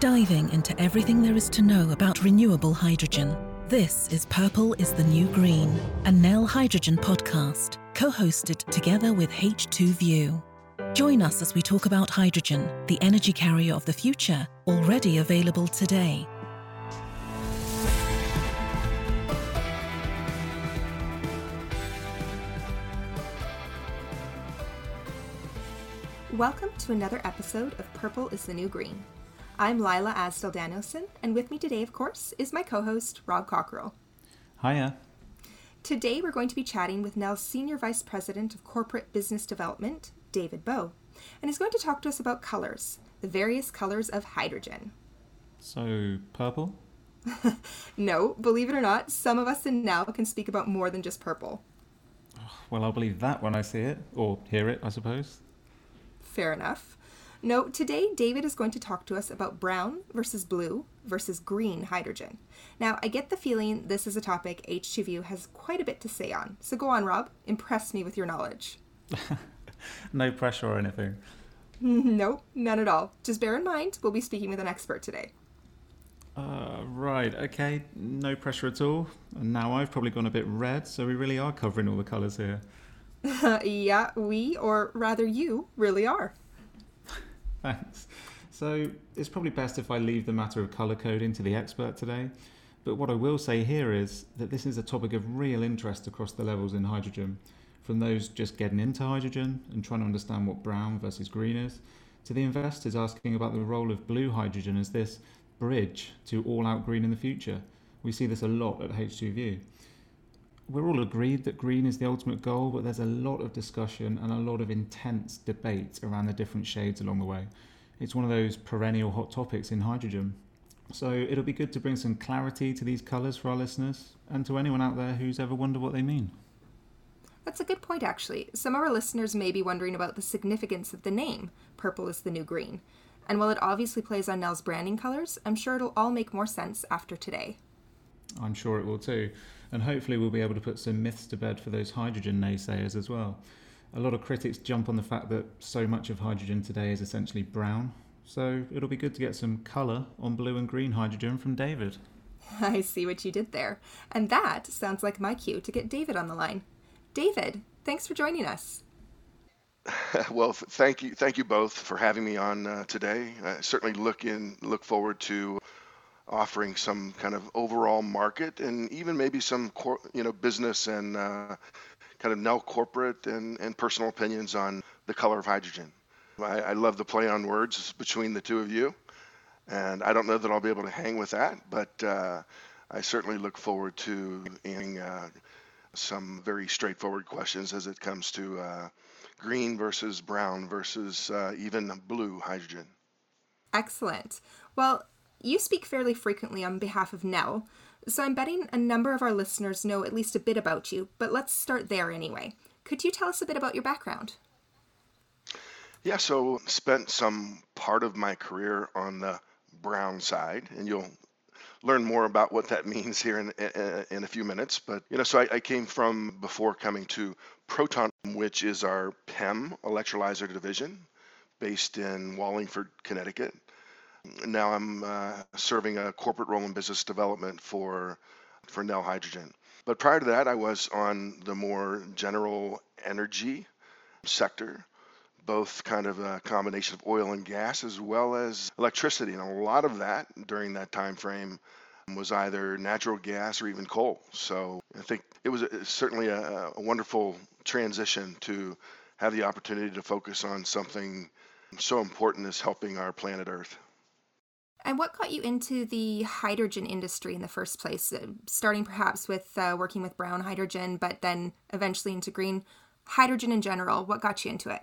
diving into everything there is to know about renewable hydrogen. This is Purple is the New Green, a Nel Hydrogen podcast, co hosted together with H2 View. Join us as we talk about hydrogen, the energy carrier of the future, already available today. Welcome to another episode of Purple is the New Green. I'm Lila Asdell Danielson, and with me today, of course, is my co host, Rob Cockerill. Hiya. Today, we're going to be chatting with Nel's Senior Vice President of Corporate Business Development, David Bowe, and he's going to talk to us about colors, the various colors of hydrogen. So, purple? no, believe it or not, some of us in Nell can speak about more than just purple. Well, I'll believe that when I see it, or hear it, I suppose. Fair enough. No, today David is going to talk to us about brown versus blue versus green hydrogen. Now, I get the feeling this is a topic H2View has quite a bit to say on. So go on, Rob, impress me with your knowledge. no pressure or anything. nope, none at all. Just bear in mind, we'll be speaking with an expert today. Uh, right, okay, no pressure at all. And now I've probably gone a bit red, so we really are covering all the colours here. yeah, we, or rather you, really are. Thanks. So it's probably best if I leave the matter of colour coding to the expert today. But what I will say here is that this is a topic of real interest across the levels in hydrogen, from those just getting into hydrogen and trying to understand what brown versus green is, to the investors asking about the role of blue hydrogen as this bridge to all out green in the future. We see this a lot at H2View we're all agreed that green is the ultimate goal, but there's a lot of discussion and a lot of intense debate around the different shades along the way. It's one of those perennial hot topics in hydrogen. So it'll be good to bring some clarity to these colours for our listeners and to anyone out there who's ever wondered what they mean. That's a good point, actually. Some of our listeners may be wondering about the significance of the name, Purple is the New Green. And while it obviously plays on Nel's branding colours, I'm sure it'll all make more sense after today. I'm sure it will too. And hopefully, we'll be able to put some myths to bed for those hydrogen naysayers as well. A lot of critics jump on the fact that so much of hydrogen today is essentially brown. So it'll be good to get some colour on blue and green hydrogen from David. I see what you did there. And that sounds like my cue to get David on the line. David, thanks for joining us. well, thank you, thank you both for having me on uh, today. I certainly look in, look forward to offering some kind of overall market and even maybe some cor- you know business and uh, kind of now corporate and, and personal opinions on the color of hydrogen. I, I, love the play on words between the two of you, and I don't know that I'll be able to hang with that, but uh, I certainly look forward to answering uh, some very straightforward questions as it comes to uh, green versus brown versus uh, even blue hydrogen. Excellent. Well, you speak fairly frequently on behalf of Nel, so I'm betting a number of our listeners know at least a bit about you, but let's start there anyway. Could you tell us a bit about your background? Yeah, so spent some part of my career on the brown side, and you'll learn more about what that means here in, in, a few minutes. But you know, so I, I, came from before coming to Proton, which is our PEM electrolyzer division, based in Wallingford, Connecticut now I'm uh, serving a corporate role in business development for for Nel Hydrogen. But prior to that, I was on the more general energy sector, both kind of a combination of oil and gas as well as electricity, and a lot of that during that time frame was either natural gas or even coal. So I think it was a, certainly a, a wonderful transition to have the opportunity to focus on something so important as helping our planet Earth. And what got you into the hydrogen industry in the first place? Uh, starting perhaps with uh, working with brown hydrogen, but then eventually into green hydrogen in general. What got you into it?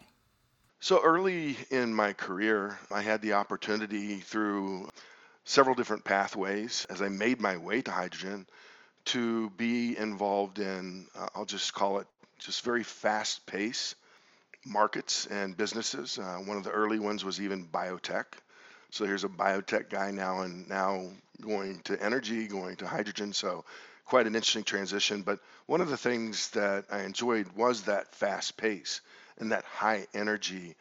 So early in my career, I had the opportunity through several different pathways as I made my way to hydrogen to be involved in, uh, I'll just call it just very fast pace markets and businesses. Uh, one of the early ones was even biotech. So here's a biotech guy now and now going to energy, going to hydrogen. So quite an interesting transition. But one of the things that I enjoyed was that fast pace and that high energy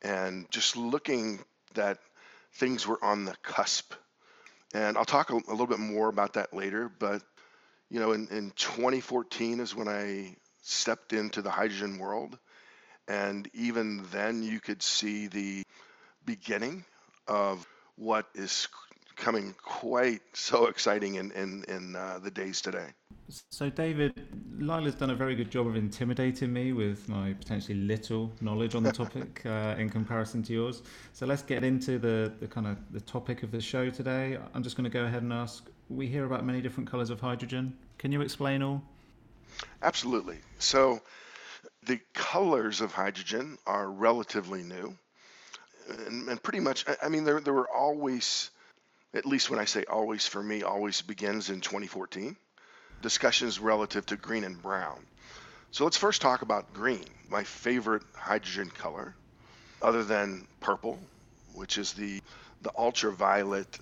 and just looking that things were on the cusp. And I'll talk a, a little bit more about that later, but you know, in, in 2014 is when I stepped into the hydrogen world. And even then, you could see the beginning of what is coming quite so exciting in, in, in uh, the days today. So, David, Lila's done a very good job of intimidating me with my potentially little knowledge on the topic uh, in comparison to yours. So, let's get into the, the kind of the topic of the show today. I'm just going to go ahead and ask we hear about many different colors of hydrogen. Can you explain all? Absolutely. So, the colors of hydrogen are relatively new. And, and pretty much, I mean, there, there were always, at least when I say always for me, always begins in 2014, discussions relative to green and brown. So let's first talk about green, my favorite hydrogen color, other than purple, which is the, the ultraviolet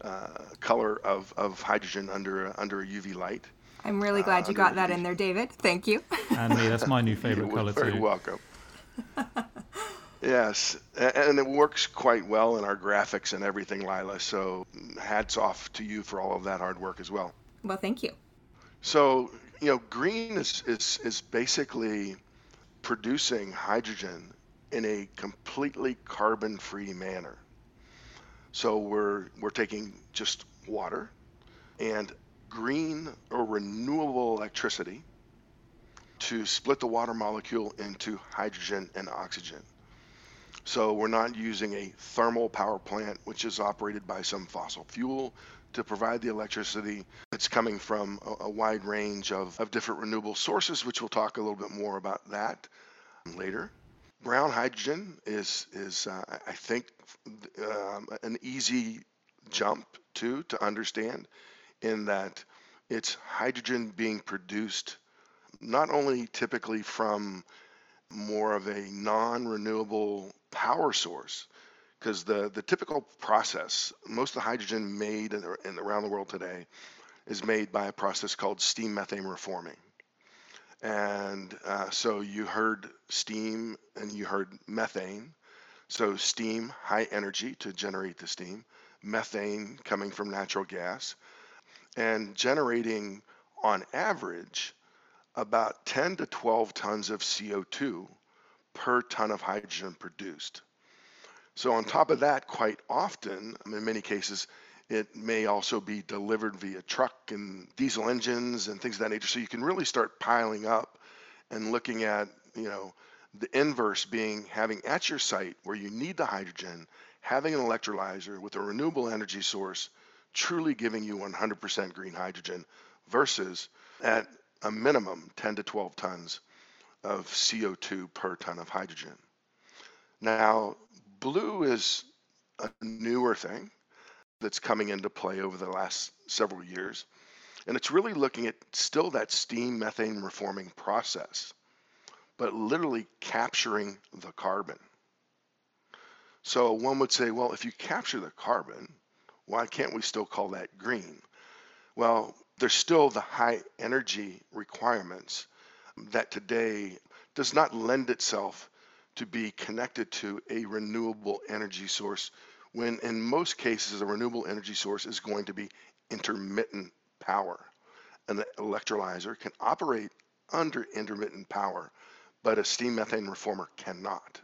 uh, color of, of hydrogen under, under a UV light. I'm really glad uh, you got that in there, David. Thank you. and me, that's my new favorite color too. Very welcome. yes, and it works quite well in our graphics and everything, Lila. So hats off to you for all of that hard work as well. Well, thank you. So you know, green is is is basically producing hydrogen in a completely carbon-free manner. So we're we're taking just water and green or renewable electricity to split the water molecule into hydrogen and oxygen. So we're not using a thermal power plant, which is operated by some fossil fuel to provide the electricity. It's coming from a, a wide range of, of different renewable sources, which we'll talk a little bit more about that later. Brown hydrogen is, is uh, I think, um, an easy jump to to understand in that it's hydrogen being produced not only typically from more of a non-renewable power source because the, the typical process most of the hydrogen made in, in, around the world today is made by a process called steam methane reforming. And uh, so you heard steam and you heard methane. So steam high energy to generate the steam methane coming from natural gas and generating on average about 10 to 12 tons of CO2 per ton of hydrogen produced. So, on top of that, quite often, in many cases, it may also be delivered via truck and diesel engines and things of that nature. So, you can really start piling up and looking at, you know, the inverse being having at your site where you need the hydrogen, having an electrolyzer with a renewable energy source truly giving you 100% green hydrogen versus at a minimum 10 to 12 tons of CO2 per ton of hydrogen. Now, blue is a newer thing that's coming into play over the last several years. And it's really looking at still that steam methane reforming process, but literally capturing the carbon. So one would say, well, if you capture the carbon, why can't we still call that green? Well, there's still the high energy requirements that today does not lend itself to be connected to a renewable energy source when in most cases a renewable energy source is going to be intermittent power. An electrolyzer can operate under intermittent power, but a steam methane reformer cannot.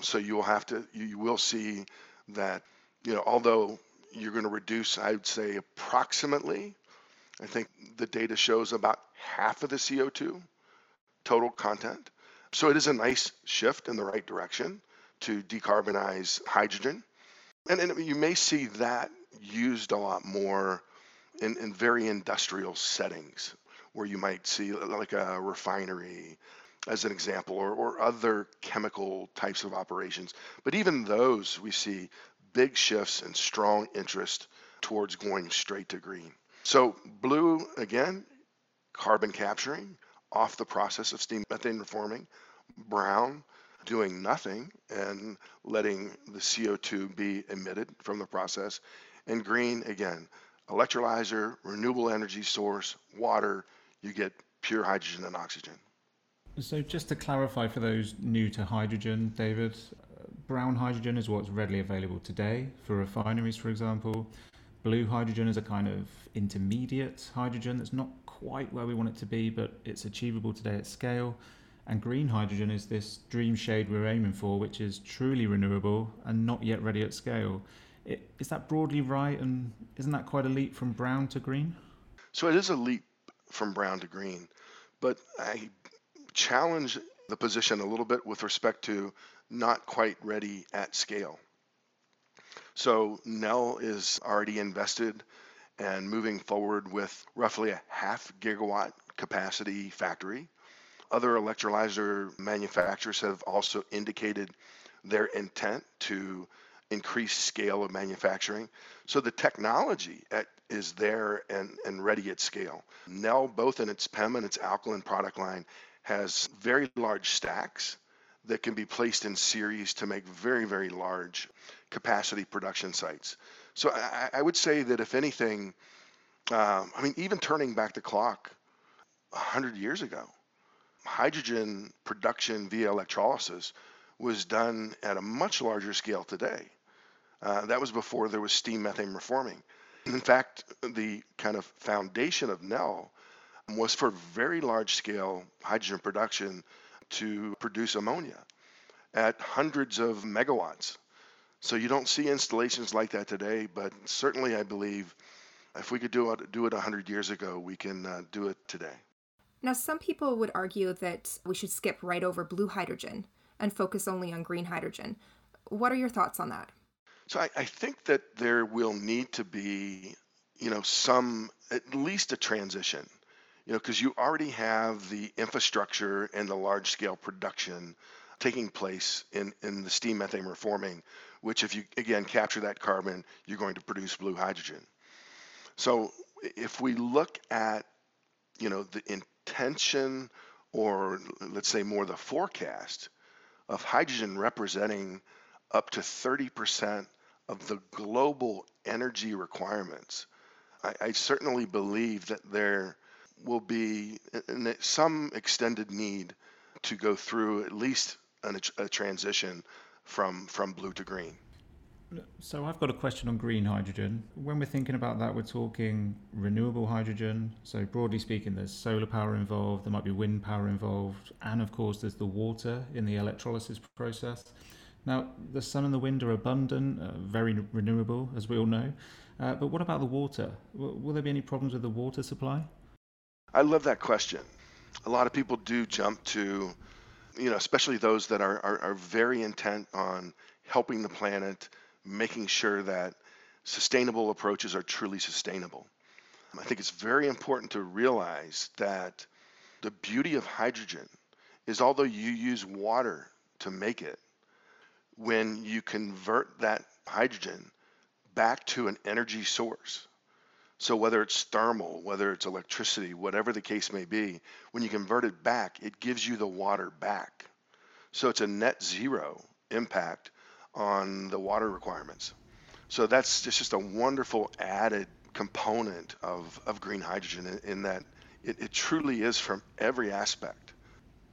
So you will have to, you will see that, you know, although you're going to reduce, I would say, approximately, I think the data shows about half of the CO2 total content. So it is a nice shift in the right direction to decarbonize hydrogen. And, and you may see that used a lot more in, in very industrial settings where you might see like a refinery as an example or, or other chemical types of operations. But even those we see big shifts and strong interest towards going straight to green. So blue, again, carbon capturing off the process of steam methane reforming. Brown, doing nothing and letting the CO2 be emitted from the process. And green, again, electrolyzer, renewable energy source, water, you get pure hydrogen and oxygen. So, just to clarify for those new to hydrogen, David, uh, brown hydrogen is what's readily available today for refineries, for example. Blue hydrogen is a kind of intermediate hydrogen that's not quite where we want it to be, but it's achievable today at scale. And green hydrogen is this dream shade we're aiming for, which is truly renewable and not yet ready at scale. It, is that broadly right? And isn't that quite a leap from brown to green? So it is a leap from brown to green, but I challenge the position a little bit with respect to not quite ready at scale. So Nel is already invested and moving forward with roughly a half gigawatt capacity factory. Other electrolyzer manufacturers have also indicated their intent to increase scale of manufacturing. So the technology at, is there and, and ready at scale. Nel, both in its PEM and its alkaline product line, has very large stacks that can be placed in series to make very, very large capacity production sites. So I, I would say that if anything, um, I mean, even turning back the clock 100 years ago, hydrogen production via electrolysis was done at a much larger scale today. Uh, that was before there was steam methane reforming. In fact, the kind of foundation of NEL was for very large scale hydrogen production to produce ammonia at hundreds of megawatts. So you don't see installations like that today, but certainly I believe if we could do it do it 100 years ago, we can uh, do it today. Now, some people would argue that we should skip right over blue hydrogen and focus only on green hydrogen. What are your thoughts on that? So I, I think that there will need to be, you know, some at least a transition, you know, because you already have the infrastructure and the large scale production taking place in, in the steam methane reforming, which if you again capture that carbon, you're going to produce blue hydrogen. So if we look at, you know, the intention or let's say more the forecast of hydrogen representing up to 30% of the global energy requirements, I, I certainly believe that there will be some extended need to go through at least an, a transition from from blue to green. So I've got a question on green hydrogen. When we're thinking about that, we're talking renewable hydrogen. So broadly speaking, there's solar power involved, there might be wind power involved, and of course there's the water in the electrolysis process. Now, the sun and the wind are abundant, uh, very renewable, as we all know. Uh, but what about the water? W- will there be any problems with the water supply? I love that question. A lot of people do jump to, you know, especially those that are, are, are very intent on helping the planet making sure that sustainable approaches are truly sustainable. I think it's very important to realize that the beauty of hydrogen is although you use water to make it, when you convert that hydrogen back to an energy source, so whether it's thermal, whether it's electricity, whatever the case may be, when you convert it back, it gives you the water back. So it's a net zero impact on the water requirements. So that's just, just a wonderful added component of, of green hydrogen in, in that it, it truly is from every aspect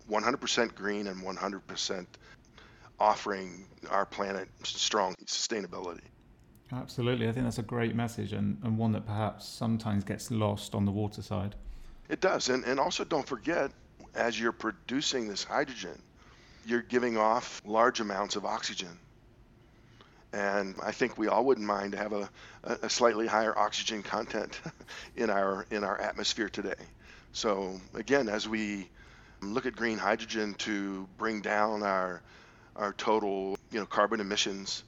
100% green and 100% offering our planet strong sustainability. Absolutely. I think that's a great message and, and one that perhaps sometimes gets lost on the water side. It does. And, and also, don't forget, as you're producing this hydrogen, you're giving off large amounts of oxygen. And I think we all wouldn't mind to have a, a slightly higher oxygen content in our in our atmosphere today. So again, as we look at green hydrogen to bring down our our total you know carbon emissions,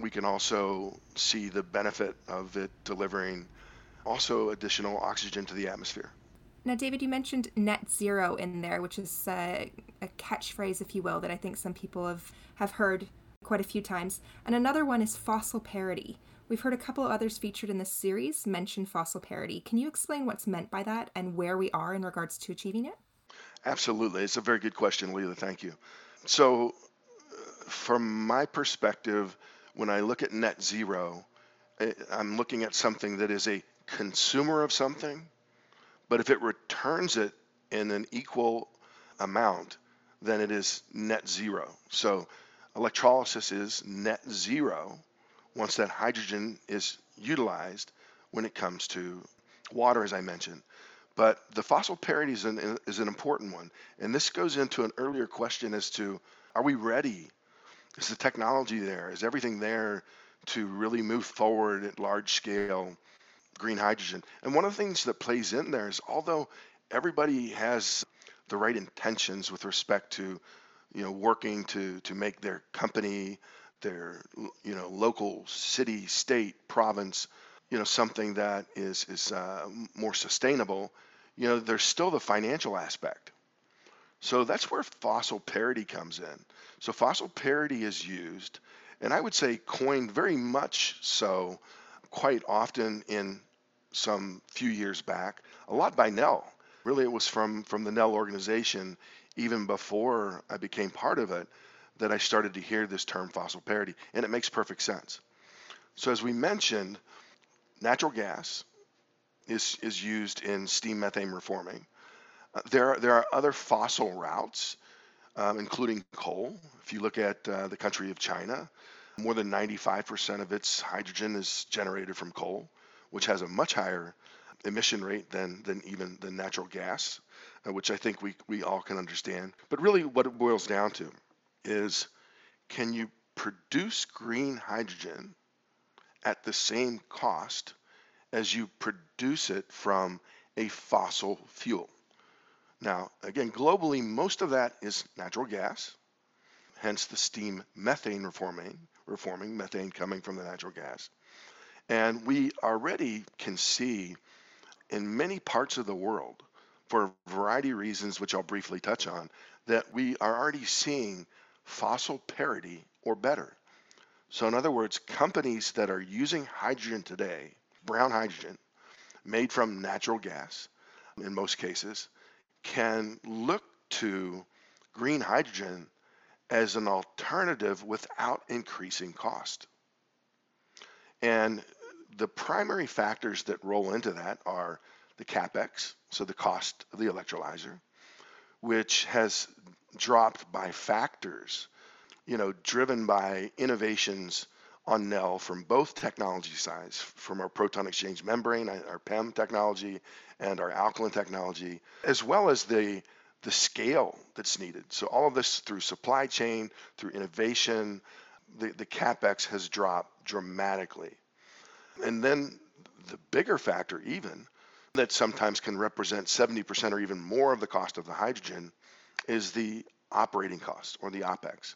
we can also see the benefit of it delivering also additional oxygen to the atmosphere. Now, David, you mentioned net zero in there, which is a, a catchphrase, if you will, that I think some people have, have heard quite a few times. And another one is fossil parity. We've heard a couple of others featured in this series mention fossil parity. Can you explain what's meant by that and where we are in regards to achieving it? Absolutely. It's a very good question, Leila. Thank you. So, uh, from my perspective, when I look at net zero, eh, I'm looking at something that is a consumer of something, but if it returns it in an equal amount, then it is net zero. So electrolysis is net zero once that hydrogen is utilized when it comes to water, as I mentioned. But the fossil parity is an, is an important one. And this goes into an earlier question as to are we ready? Is the technology there? Is everything there to really move forward at large scale green hydrogen? And one of the things that plays in there is although everybody has the right intentions with respect to you know working to to make their company their you know local city state province you know something that is is uh, more sustainable you know there's still the financial aspect so that's where fossil parity comes in so fossil parity is used and i would say coined very much so quite often in some few years back a lot by Nel. really it was from from the Nel organization even before i became part of it that I started to hear this term fossil parity, and it makes perfect sense. So, as we mentioned, natural gas is, is used in steam methane reforming. There, are, there are other fossil routes, um, including coal. If you look at uh, the country of China, more than 95% of its hydrogen is generated from coal, which has a much higher emission rate than, than even the natural gas, uh, which I think we, we all can understand. But really, what it boils down to is can you produce green hydrogen at the same cost as you produce it from a fossil fuel? Now, again, globally, most of that is natural gas, hence the steam methane reforming, reforming methane coming from the natural gas. And we already can see in many parts of the world, for a variety of reasons, which I'll briefly touch on, that we are already seeing fossil parity or better. So, in other words, companies that are using hydrogen today, brown hydrogen, made from natural gas in most cases, can look to green hydrogen as an alternative without increasing cost. And the primary factors that roll into that are the capex, so the cost of the electrolyzer, which has dropped by factors, you know, driven by innovations on NEL from both technology sides, from our proton exchange membrane, our PEM technology, and our alkaline technology, as well as the the scale that's needed. So all of this through supply chain, through innovation, the, the capex has dropped dramatically. And then the bigger factor even that sometimes can represent 70% or even more of the cost of the hydrogen is the operating cost or the OPEX.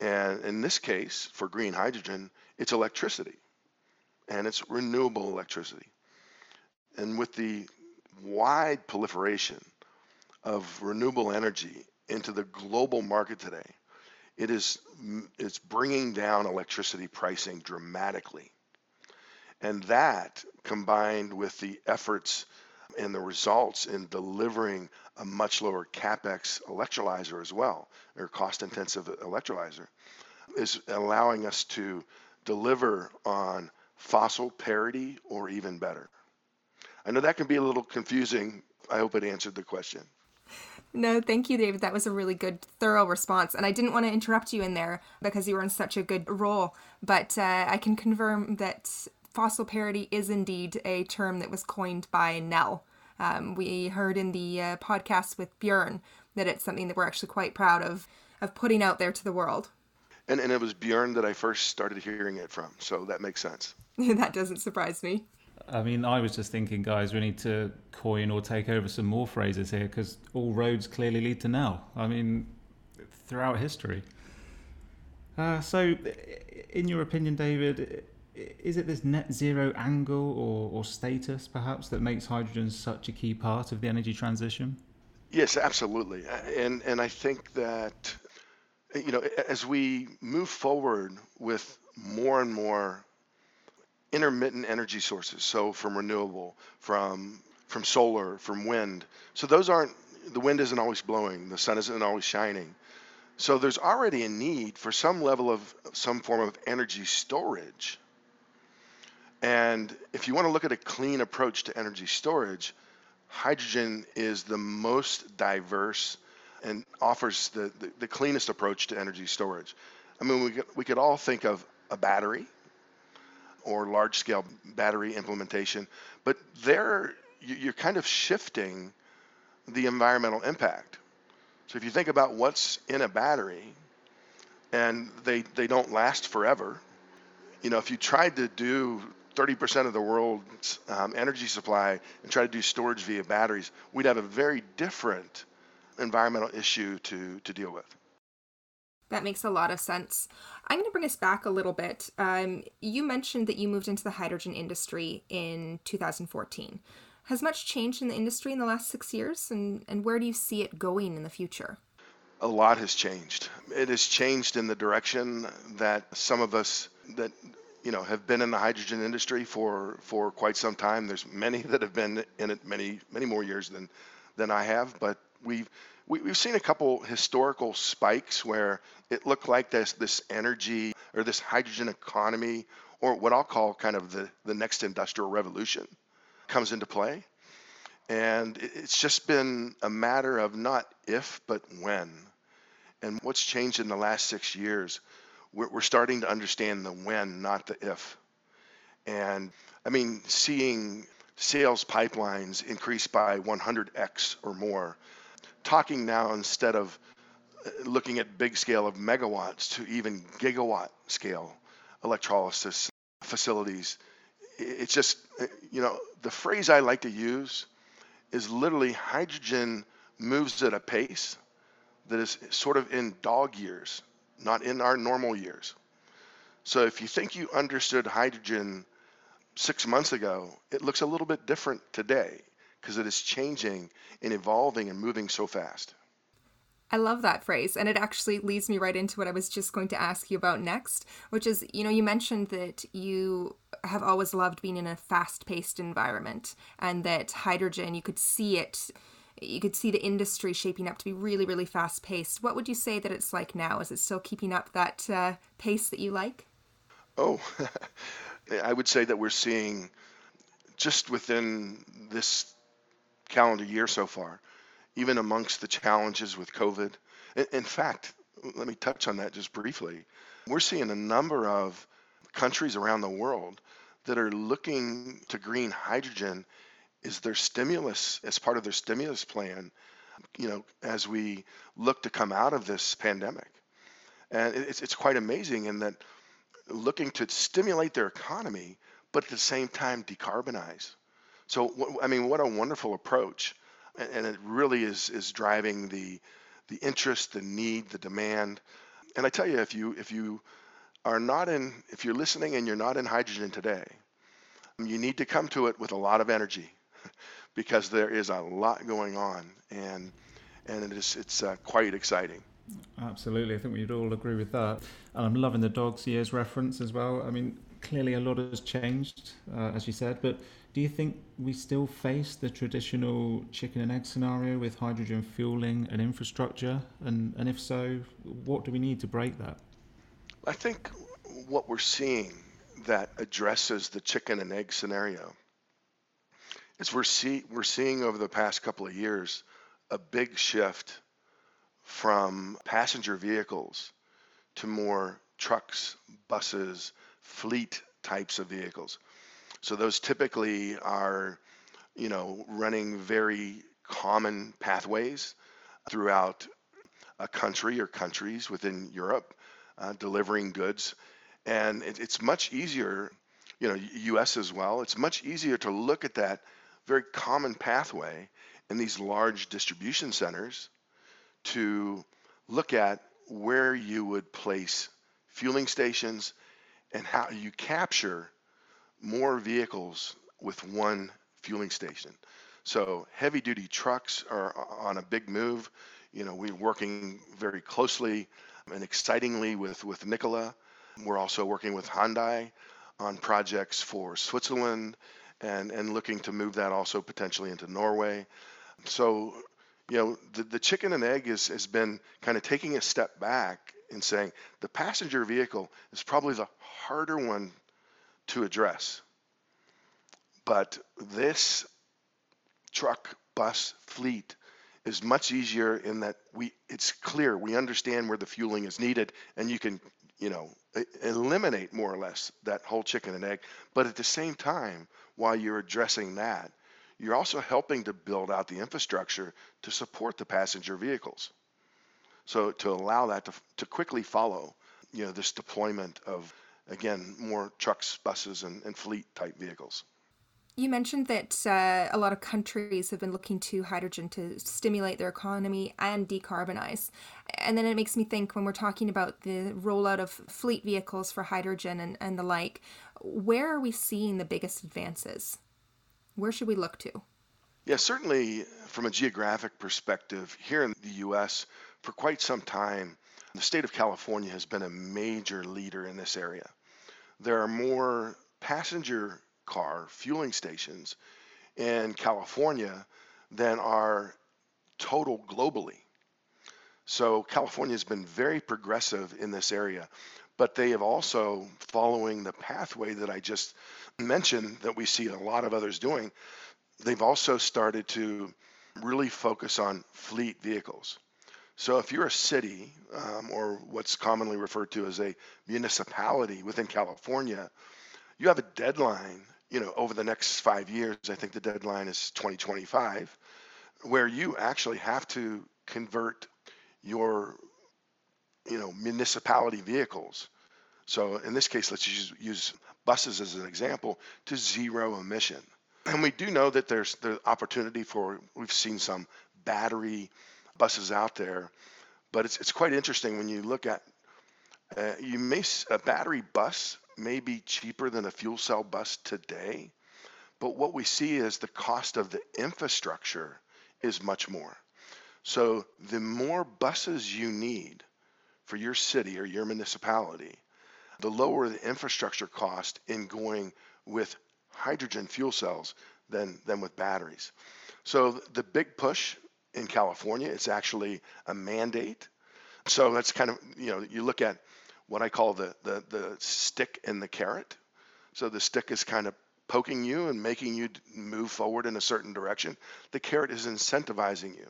And in this case, for green hydrogen, it's electricity and it's renewable electricity. And with the wide proliferation of renewable energy into the global market today, it is it's bringing down electricity pricing dramatically. And that combined with the efforts and the results in delivering a much lower capex electrolyzer as well, or cost intensive electrolyzer, is allowing us to deliver on fossil parity or even better. I know that can be a little confusing. I hope it answered the question. No, thank you, David. That was a really good, thorough response. And I didn't want to interrupt you in there because you were in such a good role. But uh, I can confirm that fossil parity is indeed a term that was coined by Nel. Um, we heard in the uh, podcast with Bjorn that it's something that we're actually quite proud of of putting out there to the world. And, and it was Bjorn that I first started hearing it from, so that makes sense. that doesn't surprise me. I mean, I was just thinking, guys, we need to coin or take over some more phrases here because all roads clearly lead to now. I mean, throughout history. Uh, so, in your opinion, David, is it this net zero angle or, or status perhaps that makes hydrogen such a key part of the energy transition? Yes, absolutely. And and I think that you know as we move forward with more and more intermittent energy sources, so from renewable, from from solar, from wind. So those aren't the wind isn't always blowing, the sun isn't always shining. So there's already a need for some level of some form of energy storage and if you want to look at a clean approach to energy storage, hydrogen is the most diverse and offers the, the, the, cleanest approach to energy storage. I mean, we could, we could all think of a battery or large scale battery implementation, but there you're kind of shifting the environmental impact. So if you think about what's in a battery and they, they don't last forever, you know, if you tried to do 30% of the world's um, energy supply and try to do storage via batteries, we'd have a very different environmental issue to, to deal with. That makes a lot of sense. I'm going to bring us back a little bit. Um, you mentioned that you moved into the hydrogen industry in 2014. Has much changed in the industry in the last six years, and, and where do you see it going in the future? A lot has changed. It has changed in the direction that some of us that you know have been in the hydrogen industry for for quite some time. There's many that have been in it many many more years than than I have, but we've we, have seen a couple historical spikes where it looked like this this energy or this hydrogen economy or what I'll call kind of the the next industrial revolution comes into play. And it's just been a matter of not if, but when. And what's changed in the last six years, we're, we're starting to understand the when, not the if. And I mean, seeing sales pipelines increase by 100x or more talking now instead of uh, looking at big scale of megawatts to even gigawatt scale electrolysis facilities. It's just, uh, you know, the phrase I like to use is literally hydrogen moves at a pace that is sort of in dog years, not in our normal years. So if you think you understood hydrogen six months ago, it looks a little bit different today because it is changing and evolving and moving so fast. I love that phrase. And it actually leads me right into what I was just going to ask you about next, which is you know, you mentioned that you have always loved being in a fast paced environment and that hydrogen, you could see it, you could see the industry shaping up to be really, really fast paced. What would you say that it's like now? Is it still keeping up that uh, pace that you like? Oh, I would say that we're seeing just within this calendar year so far, even amongst the challenges with COVID. In fact, let me touch on that just briefly. We're seeing a number of countries around the world that are looking to green hydrogen as their stimulus, as part of their stimulus plan, you know, as we look to come out of this pandemic. And it's, it's quite amazing in that looking to stimulate their economy, but at the same time decarbonize. So, I mean, what a wonderful approach. And it really is, is driving the, the interest, the need, the demand. And I tell you, if you, if you are not in, if you're listening and you're not in hydrogen today, you need to come to it with a lot of energy because there is a lot going on and, and it is, it's uh, quite exciting. Absolutely, I think we'd all agree with that. And I'm loving the dog's years reference as well. I mean, clearly a lot has changed, uh, as you said, but do you think we still face the traditional chicken and egg scenario with hydrogen fueling and infrastructure? And, and if so, what do we need to break that? I think what we're seeing that addresses the chicken and egg scenario is we're, see, we're seeing over the past couple of years a big shift from passenger vehicles to more trucks, buses, fleet types of vehicles. So those typically are, you know, running very common pathways throughout a country or countries within Europe, uh, delivering goods. And it, it's much easier, you know, US as well, it's much easier to look at that very common pathway in these large distribution centers to look at where you would place fueling stations and how you capture more vehicles with one fueling station. So heavy duty trucks are on a big move. You know, we're working very closely and excitingly with, with Nikola. We're also working with Hyundai on projects for Switzerland and, and looking to move that also potentially into Norway. So, you know, the, the chicken and egg is, has been kind of taking a step back and saying the passenger vehicle is probably the harder one to address. But this truck bus fleet is much easier in that we it's clear we understand where the fueling is needed and you can you know, eliminate more or less that whole chicken and egg. But at the same time, while you're addressing that, you're also helping to build out the infrastructure to support the passenger vehicles. So to allow that to, to quickly follow, you know, this deployment of, again, more trucks, buses, and, and fleet type vehicles. You mentioned that uh, a lot of countries have been looking to hydrogen to stimulate their economy and decarbonize. And then it makes me think when we're talking about the rollout of fleet vehicles for hydrogen and, and the like, where are we seeing the biggest advances? Where should we look to? Yeah, certainly from a geographic perspective, here in the US, for quite some time, the state of California has been a major leader in this area. There are more passenger car fueling stations in California than are total globally. So California has been very progressive in this area, but they have also following the pathway that I just mentioned that we see a lot of others doing. They've also started to really focus on fleet vehicles. So if you're a city um, or what's commonly referred to as a municipality within California, you have a deadline you know, over the next five years, I think the deadline is 2025, where you actually have to convert your, you know, municipality vehicles. So in this case, let's use, use buses as an example to zero emission. And we do know that there's the opportunity for, we've seen some battery buses out there, but it's, it's quite interesting when you look at, uh, you may, a battery bus may be cheaper than a fuel cell bus today, but what we see is the cost of the infrastructure is much more. So the more buses you need for your city or your municipality, the lower the infrastructure cost in going with hydrogen fuel cells than, than with batteries. So the big push in California, it's actually a mandate. So that's kind of, you know, you look at what I call the, the, the stick and the carrot. So the stick is kind of poking you and making you move forward in a certain direction. The carrot is incentivizing you.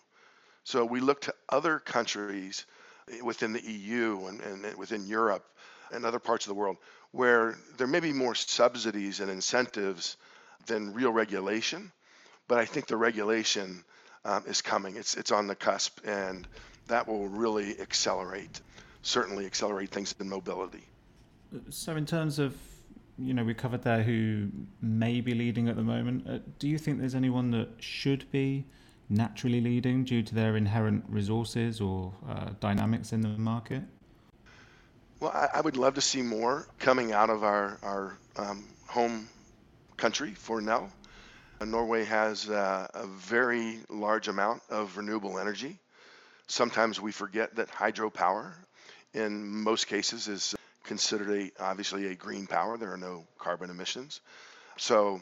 So we look to other countries eh, within the EU and, and within Europe and other parts of the world where there may be more subsidies and incentives than real regulation. But I think the regulation um, is coming. It's, it's on the cusp, and that will really accelerate certainly accelerate things in mobility. So, in terms of, you know, we covered there who may be leading at the moment. Uh, do you think there's anyone that should be naturally leading due to their inherent resources or uh, dynamics in the market? Well, I, I, would love to see more coming out of our, our um, home country for Nel. Uh, Norway has uh, a very large amount of renewable energy. Sometimes we forget that hydropower in most cases is considered a obviously a green power. There are no carbon emissions. So,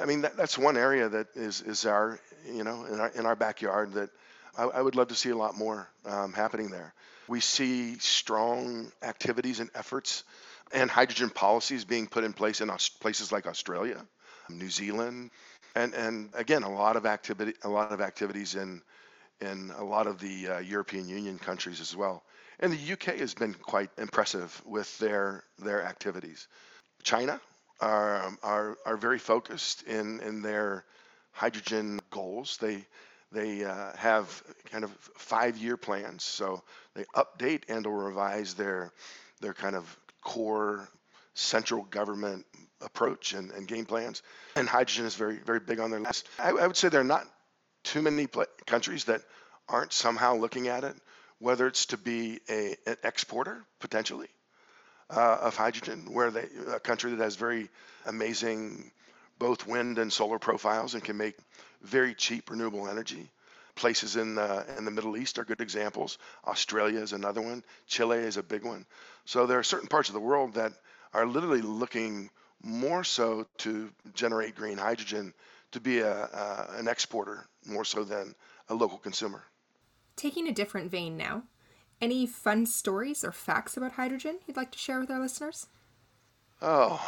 I mean that, that's one area that is is our you know in our in our backyard that I, I would love to see a lot more um, happening there. We see strong activities and efforts and hydrogen policies being put in place in places like Australia, New Zealand, and and again a lot of activity a lot of activities in in a lot of the uh, European Union countries as well. And the UK has been quite impressive with their their activities. China are are, are very focused in in their hydrogen goals. They they uh, have kind of five-year plans, so they update and or revise their their kind of core central government approach and, and game plans. And hydrogen is very very big on their list. I, I would say there are not too many countries that aren't somehow looking at it whether it's to be a, an exporter potentially uh, of hydrogen, where they, a country that has very amazing both wind and solar profiles and can make very cheap renewable energy. Places in the, in the Middle East are good examples. Australia is another one. Chile is a big one. So there are certain parts of the world that are literally looking more so to generate green hydrogen to be a, uh, an exporter more so than a local consumer. Taking a different vein now, any fun stories or facts about hydrogen you'd like to share with our listeners? Oh,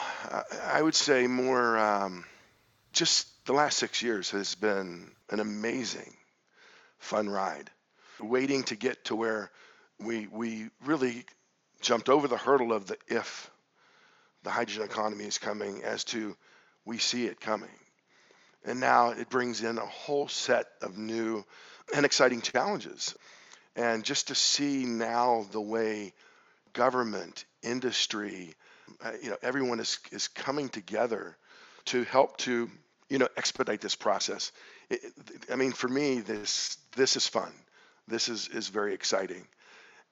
I would say more. Um, just the last six years has been an amazing, fun ride. Waiting to get to where we we really jumped over the hurdle of the if the hydrogen economy is coming as to we see it coming. And now it brings in a whole set of new and exciting challenges. And just to see now the way government, industry, uh, you know, everyone is, is coming together to help to, you know, expedite this process. It, I mean, for me, this this is fun. This is is very exciting.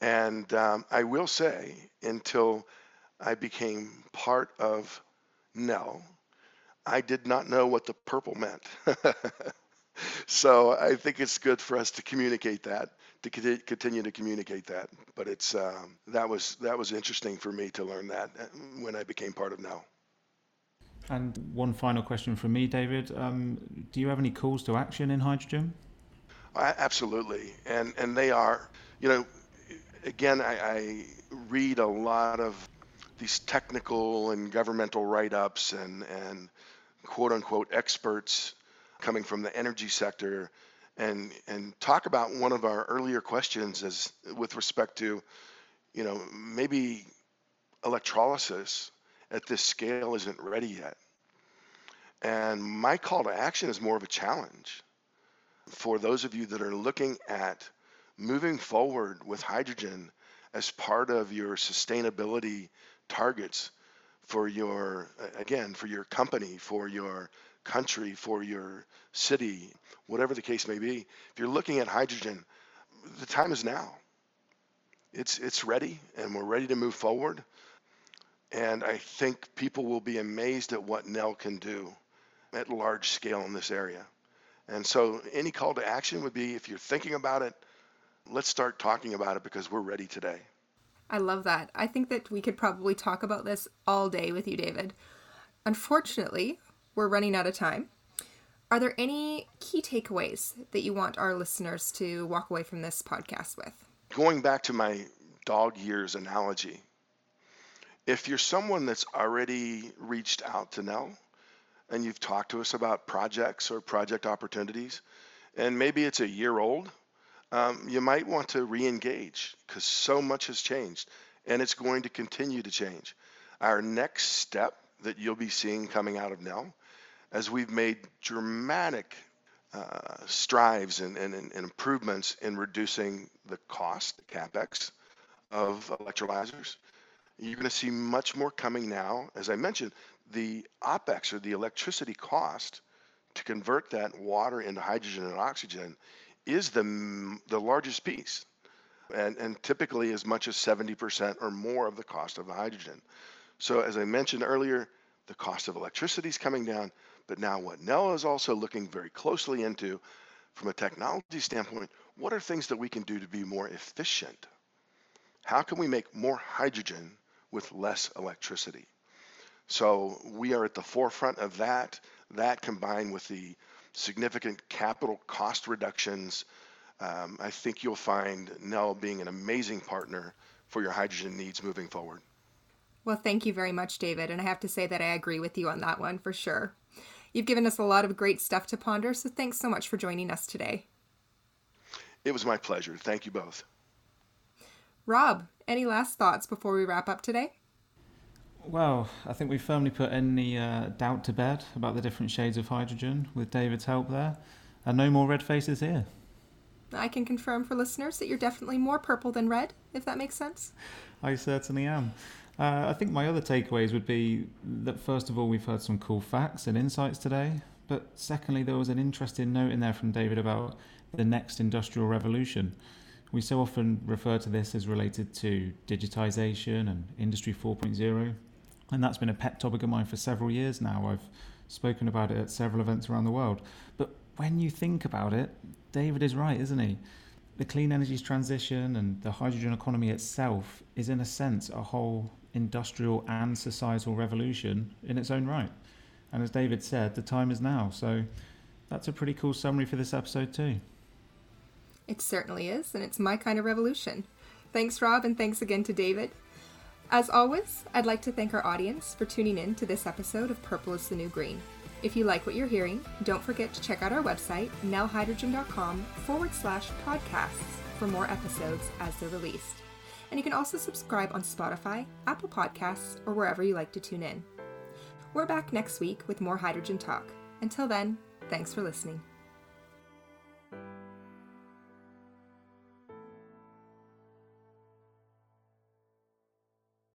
And um, I will say, until I became part of Nel, I did not know what the purple meant. so I think it's good for us to communicate that, to continue to communicate that. But it's um, that was that was interesting for me to learn that uh, when I became part of Nel. And one final question from me, David. Um, do you have any calls to action in hydrogen? I, absolutely, and and they are, you know, again, I, I read a lot of these technical and governmental write-ups and and quote unquote experts coming from the energy sector. And and talk about one of our earlier questions as with respect to you know maybe electrolysis at this scale isn't ready yet. And my call to action is more of a challenge for those of you that are looking at moving forward with hydrogen as part of your sustainability targets for your again for your company for your country for your city whatever the case may be. If you're looking at hydrogen the time is now. It's it's ready and we're ready to move forward. And i think people will be amazed at what nel can do at large scale in this area. And so any call to action would be if you're thinking about it let's start talking about it because we're ready today. I love that. I think that we could probably talk about this all day with you, David. Unfortunately, we're running out of time. Are there any key takeaways that you want our listeners to walk away from this podcast with? Going back to my dog years analogy, if you're someone that's already reached out to Nel and you've talked to us about projects or project opportunities, and maybe it's a year old um, you might want to re-engage because so much has changed and it's going to continue to change. Our next step that you'll be seeing coming out of Nel, as we've made dramatic uh, strides and, and, and, improvements in reducing the cost, the capex of electrolyzers. You're going to see much more coming now. As I mentioned, the OPEX or the electricity cost to convert that water into hydrogen and oxygen is the, the largest piece, and, and typically as much as 70% or more of the cost of the hydrogen. So, as I mentioned earlier, the cost of electricity is coming down, but now what Nel is also looking very closely into from a technology standpoint, what are things that we can do to be more efficient? How can we make more hydrogen with less electricity? So we are at the forefront of that. That combined with the significant capital cost reductions. Um, I think you'll find Nel being an amazing partner for your hydrogen needs moving forward. Well, thank you very much, David. And I have to say that I agree with you on that one for sure. You've given us a lot of great stuff to ponder, so thanks so much for joining us today. It was my pleasure. Thank you both. Rob, any last thoughts before we wrap up today? Well, I think we firmly put any uh, doubt to bed about the different shades of hydrogen with David's help there, and no more red faces here. I can confirm for listeners that you're definitely more purple than red, if that makes sense. I certainly am. Uh, I think my other takeaways would be that first of all, we've heard some cool facts and insights today, but secondly, there was an interesting note in there from David about the next industrial revolution. We so often refer to this as related to digitization and Industry 4.0, and that's been a pet topic of mine for several years now. I've spoken about it at several events around the world. But when you think about it, David is right, isn't he? The clean energies transition and the hydrogen economy itself is, in a sense, a whole industrial and societal revolution in its own right. And as David said, the time is now. So that's a pretty cool summary for this episode, too. It certainly is, and it's my kind of revolution. Thanks, Rob, and thanks again to David. As always, I'd like to thank our audience for tuning in to this episode of Purple is the New Green. If you like what you're hearing, don't forget to check out our website, nelhydrogen.com forward slash podcasts for more episodes as they're released. And you can also subscribe on Spotify, Apple Podcasts, or wherever you like to tune in. We're back next week with more hydrogen talk. Until then, thanks for listening.